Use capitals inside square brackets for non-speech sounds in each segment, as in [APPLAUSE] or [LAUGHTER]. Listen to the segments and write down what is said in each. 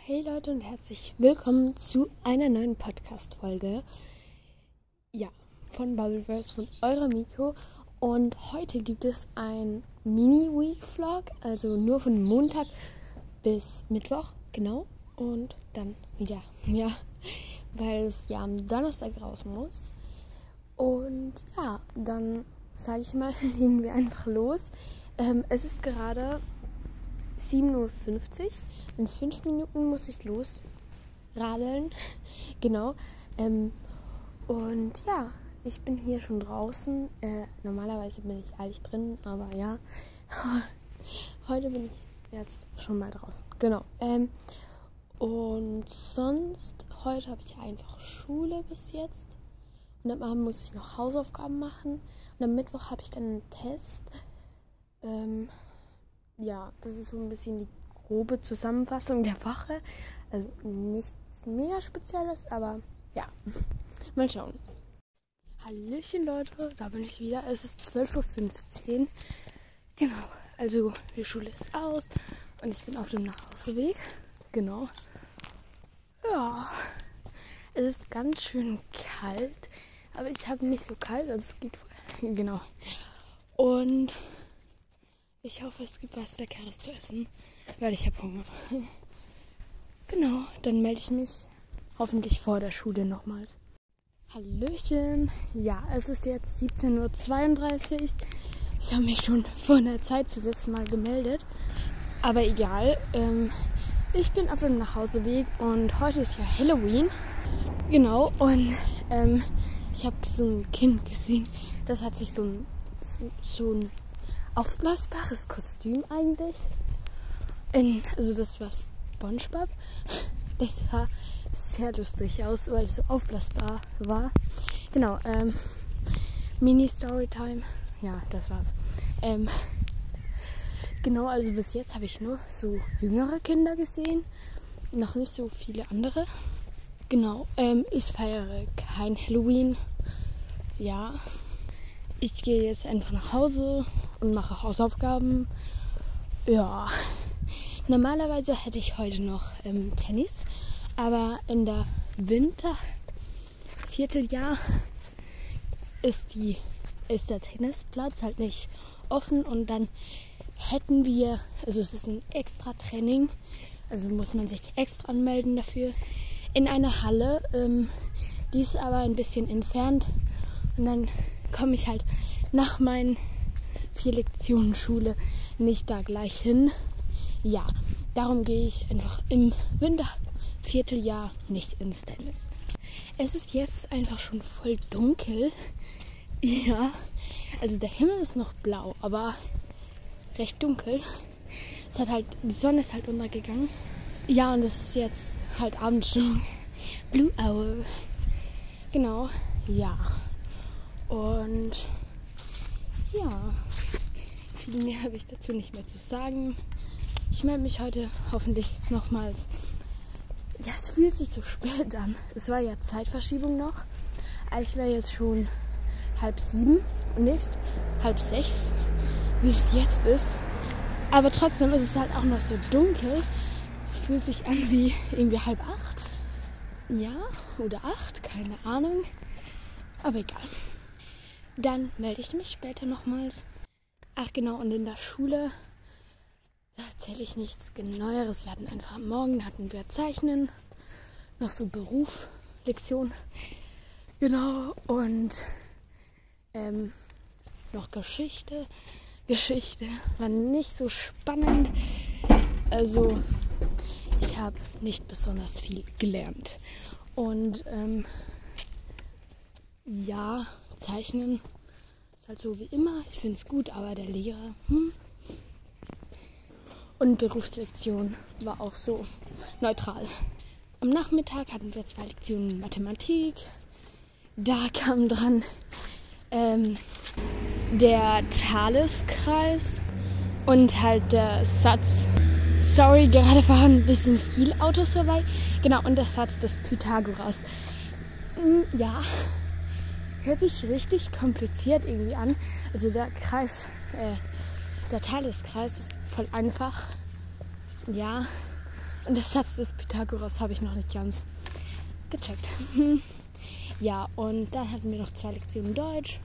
hey Leute und herzlich willkommen zu einer neuen Podcast-Folge. Ja, von Bubbleverse, von eurer Miko. Und heute gibt es ein Mini-Week-Vlog, also nur von Montag bis Mittwoch, genau. Und dann wieder, [LAUGHS] ja, weil es ja am Donnerstag raus muss. Und ja, dann sage ich mal, [LAUGHS] legen wir einfach los. Ähm, es ist gerade 7.50 Uhr. In fünf Minuten muss ich losradeln. [LAUGHS] genau. Ähm, und ja, ich bin hier schon draußen. Äh, normalerweise bin ich eigentlich drin, aber ja. [LAUGHS] Heute bin ich jetzt schon mal draußen. Genau. Ähm, und sonst, heute habe ich einfach Schule bis jetzt. Und am Abend muss ich noch Hausaufgaben machen. Und am Mittwoch habe ich dann einen Test. Ähm, ja, das ist so ein bisschen die grobe Zusammenfassung der Woche. Also nichts mega Spezielles, aber ja, [LAUGHS] mal schauen. Hallöchen Leute, da bin ich wieder. Es ist 12.15 Uhr. Genau, also die Schule ist aus und ich bin auf dem Nachhauseweg. Genau. Ja, es ist ganz schön kalt, aber ich habe nicht so kalt, also es geht voll. [LAUGHS] Genau. Und ich hoffe, es gibt was Leckeres zu essen, weil ich habe Hunger. [LAUGHS] Genau, dann melde ich mich hoffentlich vor der Schule nochmals. Hallöchen. Ja, es ist jetzt 17.32 Uhr. Ich habe mich schon vor einer Zeit zuletzt mal gemeldet. Aber egal. Ähm, ich bin auf dem Nachhauseweg und heute ist ja Halloween. Genau, und ähm, ich habe so ein Kind gesehen, das hat sich so ein, so ein aufblasbares Kostüm eigentlich. In, also das war SpongeBob. Das sah sehr lustig aus, weil es so aufblasbar war. Genau, ähm, Mini-Storytime. Ja, das war's. Ähm, genau, also bis jetzt habe ich nur so jüngere Kinder gesehen. Noch nicht so viele andere. Genau, ähm, ich feiere kein Halloween. Ja, ich gehe jetzt einfach nach Hause und mache Hausaufgaben. Ja, normalerweise hätte ich heute noch ähm, Tennis, aber in der Wintervierteljahr ist, die, ist der Tennisplatz halt nicht offen und dann hätten wir, also es ist ein extra Training, also muss man sich extra anmelden dafür, in einer Halle. Ähm, die ist aber ein bisschen entfernt und dann komme ich halt nach meinen vier Lektionen Schule nicht da gleich hin. Ja, darum gehe ich einfach im Wintervierteljahr nicht ins Tennis. Es ist jetzt einfach schon voll dunkel. [LAUGHS] Ja, also der Himmel ist noch blau, aber recht dunkel. Es hat halt, die Sonne ist halt untergegangen. Ja, und es ist jetzt halt Abendstimmung. Blue Hour. Genau, ja. Und ja, viel mehr habe ich dazu nicht mehr zu sagen. Ich melde mich heute hoffentlich nochmals. Ja, es fühlt sich so spät an. Es war ja Zeitverschiebung noch. Ich wäre jetzt schon halb sieben und nicht halb sechs, wie es jetzt ist. Aber trotzdem ist es halt auch noch so dunkel. Es fühlt sich an wie irgendwie halb acht. Ja, oder acht, keine Ahnung. Aber egal. Dann melde ich mich später nochmals. Ach genau, und in der Schule, erzähle ich nichts Genaueres. Wir hatten einfach am Morgen hatten wir Zeichnen, noch so Beruf, Lektion. Genau, und ähm, noch Geschichte. Geschichte war nicht so spannend. Also, ich habe nicht besonders viel gelernt. Und ähm, ja, Zeichnen ist halt so wie immer. Ich finde es gut, aber der Lehrer. Hm. Und Berufslektion war auch so neutral. Am Nachmittag hatten wir zwei Lektionen Mathematik. Da kam dran ähm, der Thaleskreis und halt der Satz. Sorry, gerade waren ein bisschen viel Autos dabei. Genau, und der Satz des Pythagoras. Hm, ja, hört sich richtig kompliziert irgendwie an. Also der Kreis, äh, der Thaleskreis ist voll einfach. Ja, Und der Satz des Pythagoras habe ich noch nicht ganz gecheckt. [LAUGHS] Ja, und dann hatten wir noch zwei Lektionen Deutsch.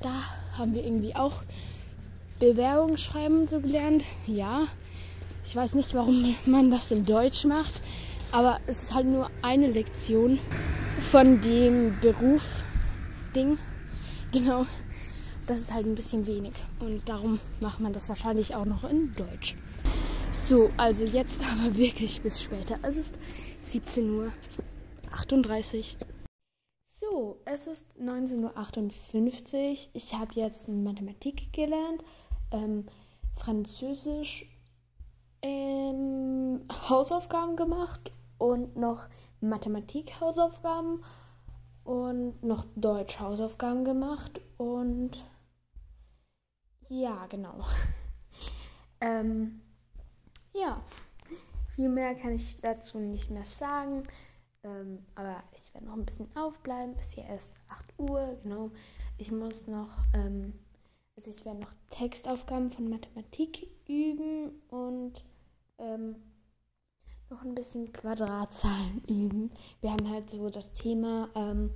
Da haben wir irgendwie auch Bewerbung schreiben so gelernt. Ja, ich weiß nicht, warum [LAUGHS] man das in Deutsch macht, aber es ist halt nur eine Lektion von dem Beruf-Ding. [LAUGHS] Genau, das ist halt ein bisschen wenig und darum macht man das wahrscheinlich auch noch in Deutsch. So, also jetzt [LAUGHS] aber wirklich bis später. Es ist 17.38 Uhr. So, es ist 19.58 Uhr. Ich habe jetzt Mathematik gelernt, ähm, Französisch, ähm, Hausaufgaben gemacht und noch Mathematik-Hausaufgaben und noch Deutsch-Hausaufgaben gemacht und ja, genau. [LAUGHS] ähm, ja, viel mehr kann ich dazu nicht mehr sagen. Ähm, aber ich werde noch ein bisschen aufbleiben, bis hier erst 8 Uhr, genau. Ich muss noch, ähm, also ich werde noch Textaufgaben von Mathematik üben und ähm, noch ein bisschen Quadratzahlen [LAUGHS] üben. Wir haben halt so das Thema ähm,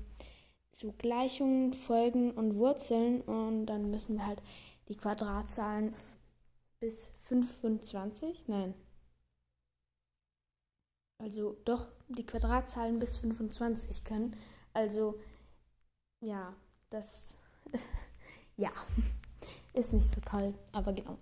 so Gleichungen, Folgen und Wurzeln und dann müssen wir halt die Quadratzahlen bis 25, nein, also doch die Quadratzahlen bis 25 können. Also ja, das [LAUGHS] ja, [LAUGHS] ist nicht so toll, aber genau.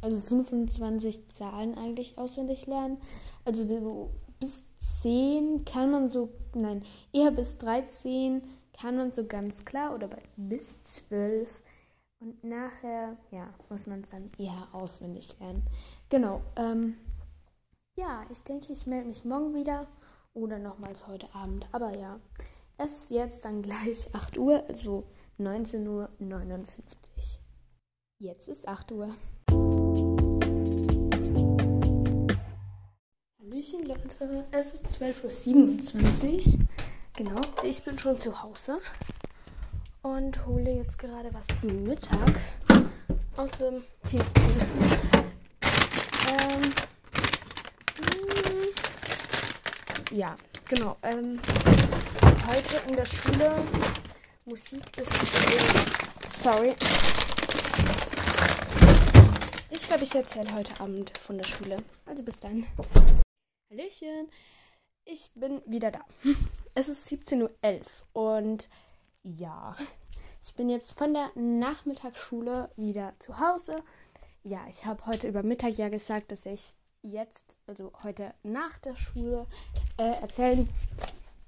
Also 25 Zahlen eigentlich auswendig lernen. Also so bis 10 kann man so, nein, eher bis 13 kann man so ganz klar oder bis 12. Und nachher, ja, muss man es dann eher auswendig lernen. Genau. Ähm, ja, ich denke, ich melde mich morgen wieder oder nochmals heute Abend. Aber ja, es ist jetzt dann [LAUGHS] gleich 8 Uhr, also 19.59 Uhr. Jetzt ist 8 Uhr. Hallöchen Leute, es ist 12.27 Uhr. Genau, ich bin schon zu Hause und hole jetzt gerade was zum Mittag aus dem Tiefkühl. Ähm, ja, genau. Ähm, heute in der Schule Musik ist Sorry. Ich glaube, ich erzähle heute Abend von der Schule. Also bis dann. Hallöchen. Ich bin wieder da. Es ist 17.11 Uhr und ja, ich bin jetzt von der Nachmittagsschule wieder zu Hause. Ja, ich habe heute über Mittag ja gesagt, dass ich jetzt, also heute nach der Schule, äh, erzählen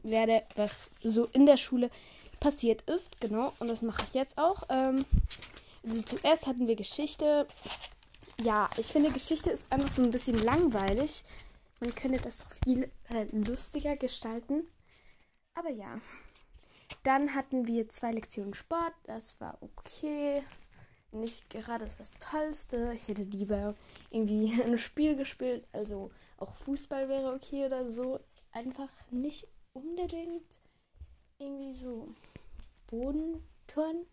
werde, was so in der Schule passiert ist. Genau, und das mache ich jetzt auch. Ähm, also zuerst hatten wir Geschichte. Ja, ich finde, Geschichte ist einfach so ein bisschen langweilig. Man könnte das so viel äh, lustiger gestalten. Aber ja. Dann hatten wir zwei Lektionen Sport. Das war okay nicht gerade das Tollste. Ich hätte lieber irgendwie [LAUGHS] ein Spiel gespielt. Also auch Fußball wäre okay oder so. Einfach nicht unbedingt irgendwie so Bodentouren.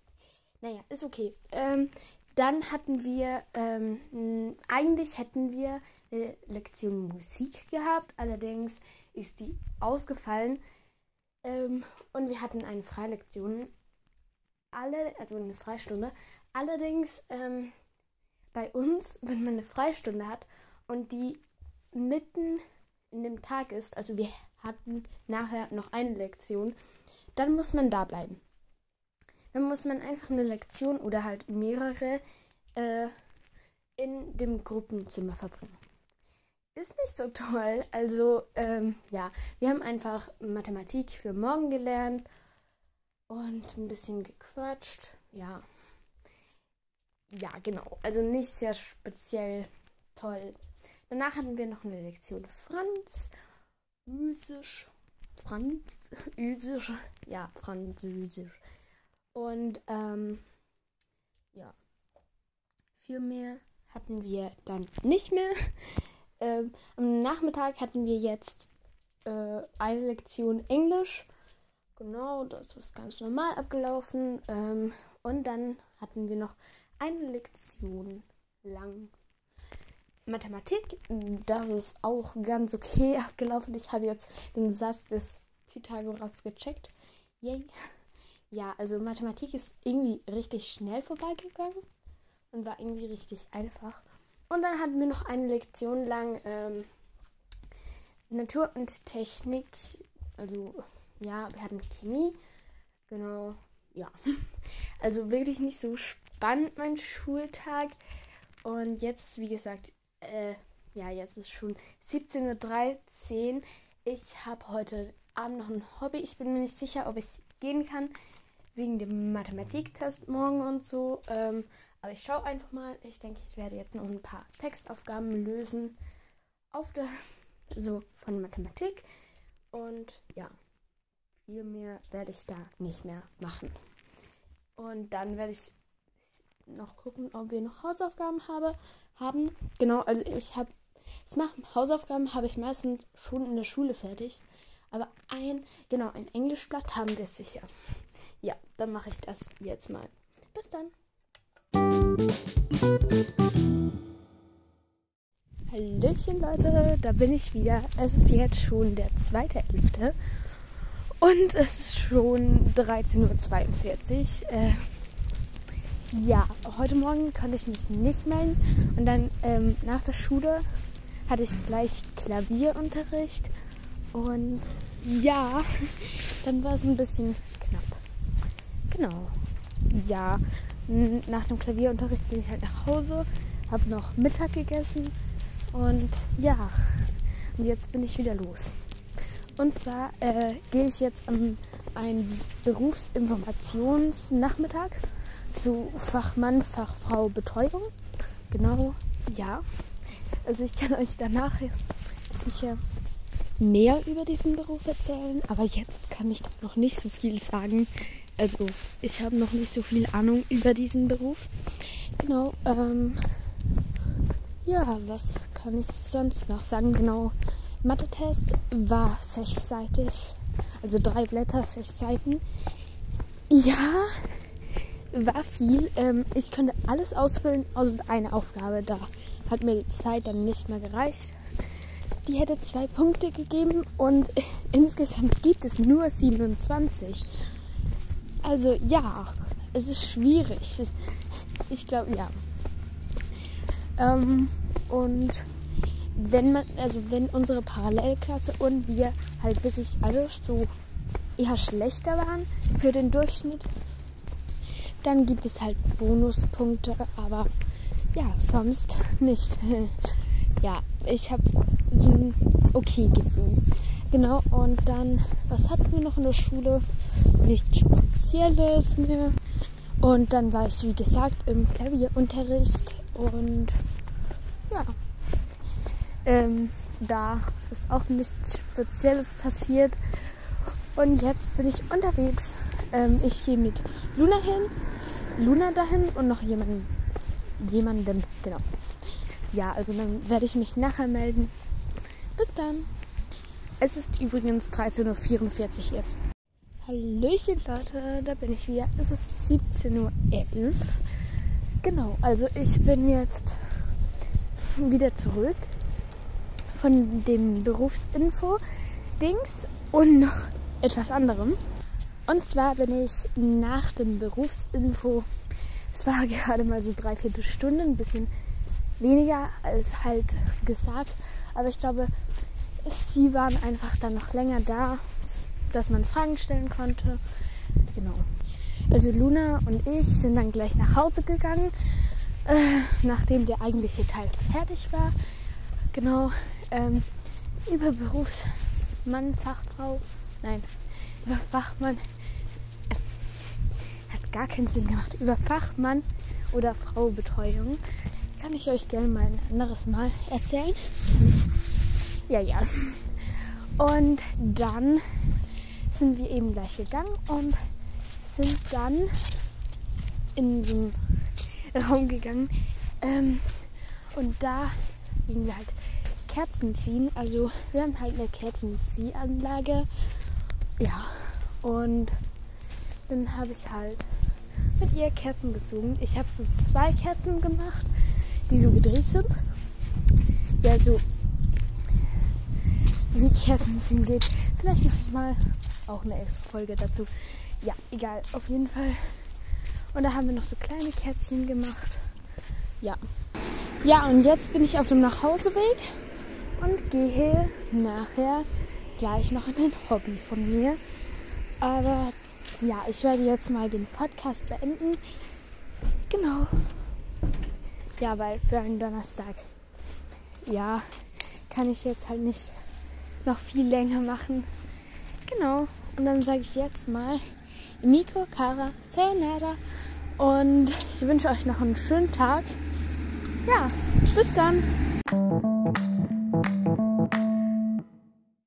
Naja, ist okay. Ähm, dann hatten wir, ähm, eigentlich hätten wir eine Lektion Musik gehabt. Allerdings ist die ausgefallen. Ähm, und wir hatten eine Freilektion. Alle, also eine Freistunde. Allerdings ähm, bei uns, [LAUGHS] wenn man eine Freistunde hat und die mitten in dem Tag ist, also wir hatten nachher noch eine Lektion, dann muss man da bleiben. Dann muss man einfach eine Lektion oder halt mehrere äh, in dem Gruppenzimmer verbringen. Ist nicht so toll. Also, ähm, ja, wir haben einfach Mathematik für morgen gelernt und ein bisschen gequatscht. Ja, ja, genau. Also nicht sehr speziell toll. Danach hatten wir noch eine Lektion Französisch. Französisch. [LAUGHS] Ja, Französisch. Und ähm, ja, viel mehr hatten wir dann nicht mehr. Ähm, am Nachmittag hatten wir jetzt äh, eine Lektion Englisch. Genau, das ist ganz normal abgelaufen. Ähm, und dann hatten wir noch eine Lektion lang Mathematik, das ist auch ganz okay [LAUGHS] abgelaufen. Ich habe jetzt den Satz des Pythagoras gecheckt. Yay. Ja, also Mathematik ist irgendwie richtig schnell vorbeigegangen und war irgendwie richtig einfach. Und dann hatten wir noch eine Lektion lang ähm, Natur und Technik. Also ja, wir hatten Chemie. Genau, ja. [LAUGHS] Also wirklich nicht so spannend mein Schultag. Und jetzt wie gesagt, äh, ja, jetzt ist schon 17.13 Uhr. Ich habe heute Abend noch ein Hobby. Ich bin mir nicht sicher, ob ich gehen kann. Wegen dem Mathematiktest morgen und so. Ähm, aber ich schaue einfach mal. Ich denke, ich werde jetzt noch ein paar Textaufgaben lösen. Auf der, [LAUGHS] so von Mathematik. Und ja, viel mehr werde ich da nicht mehr machen. Und dann werde ich noch gucken, ob wir noch Hausaufgaben habe, haben. Genau, also ich habe, ich mache Hausaufgaben, habe ich meistens schon in der Schule fertig. Aber ein, genau, ein Englischblatt haben wir sicher. Ja, dann mache ich das jetzt mal. Bis dann. Hallöchen Leute, da bin ich wieder. Es ist jetzt schon der 2.11. Und es ist schon 13.42 Uhr. Äh, ja, heute Morgen konnte ich mich nicht melden. Und dann ähm, nach der Schule hatte ich gleich Klavierunterricht. Und ja, [LAUGHS] dann war es ein bisschen knapp. Genau. Ja, nach dem Klavierunterricht bin ich halt nach Hause, habe noch Mittag gegessen und ja, und jetzt bin ich wieder los. Und zwar äh, gehe ich jetzt an einen Berufsinformationsnachmittag zu Fachmann, Fachfrau Betreuung. Genau, ja. Also ich kann euch danach sicher näher über diesen Beruf erzählen, aber jetzt kann ich noch nicht so viel sagen. Also ich habe noch nicht so viel Ahnung über diesen Beruf. Genau, ähm, ja, was kann ich sonst noch sagen? Genau, Mathe-Test war sechsseitig, also drei Blätter, sechs Seiten. Ja, war viel. Ähm, ich konnte alles ausfüllen, außer eine Aufgabe. Da hat mir die Zeit dann nicht mehr gereicht. Die hätte zwei Punkte gegeben und [LAUGHS] insgesamt gibt es nur 27. Also ja, es ist schwierig. Ich glaube ja. Ähm, und wenn man, also wenn unsere Parallelklasse und wir halt wirklich alle so eher schlechter waren für den Durchschnitt, dann gibt es halt Bonuspunkte, aber ja, sonst nicht. [LAUGHS] ja, ich habe so ein okay Gefühl. Genau, und dann, was hatten wir noch in der Schule? Nichts Spezielles mehr. Und dann war ich, wie gesagt, im Klavierunterricht und ja, ähm, da ist auch nichts Spezielles passiert. Und jetzt bin ich unterwegs. Ähm, ich gehe mit Luna hin, Luna dahin und noch jemanden, jemanden, genau. Ja, also dann werde ich mich nachher melden. Bis dann. Es ist übrigens 13.44 Uhr jetzt. Hallöchen Leute, da bin ich wieder. Es ist 17.11 Uhr. Genau, also ich bin jetzt wieder zurück von dem Berufsinfo-Dings und noch etwas anderem. Und zwar bin ich nach dem Berufsinfo, es war [LAUGHS] gerade mal so dreiviertel Stunden, ein bisschen weniger als halt gesagt, aber ich glaube, sie waren einfach dann noch länger da, dass man Fragen stellen konnte. Genau. Also Luna und ich sind dann gleich nach Hause gegangen, äh, nachdem der eigentliche Teil fertig war. Genau. Ähm, über Berufsmann, Fachfrau, nein, über Fachmann. Äh, hat gar keinen Sinn gemacht. Über Fachmann oder Frau Betreuung kann ich euch gerne mal ein anderes Mal erzählen. Ja, ja. Und dann sind wir eben gleich gegangen und sind dann in so einen [LAUGHS] Raum gegangen. Ähm, und da gingen wir halt Kerzen ziehen. Also wir haben halt eine Kerzenziehanlage. Ja. Und dann habe ich halt mit ihr Kerzen gezogen. Ich habe so zwei Kerzen gemacht, die so gedreht sind. ja, so wie Kerzen ziehen geht. Vielleicht mache ich mal auch eine extra Folge dazu. Ja, egal, auf jeden Fall. Und da haben wir noch so kleine Kerzchen gemacht. Ja. Ja, und jetzt bin ich auf dem Nachhauseweg und gehe nachher gleich noch in ein Hobby von mir. Aber ja, ich werde jetzt mal den Podcast beenden. Genau. Ja, weil für einen Donnerstag, ja, kann ich jetzt halt nicht noch viel länger machen. Genau. Und dann sage ich jetzt mal Miko, Kara, Sayonara. Und ich wünsche euch noch einen schönen Tag. Ja, bis dann.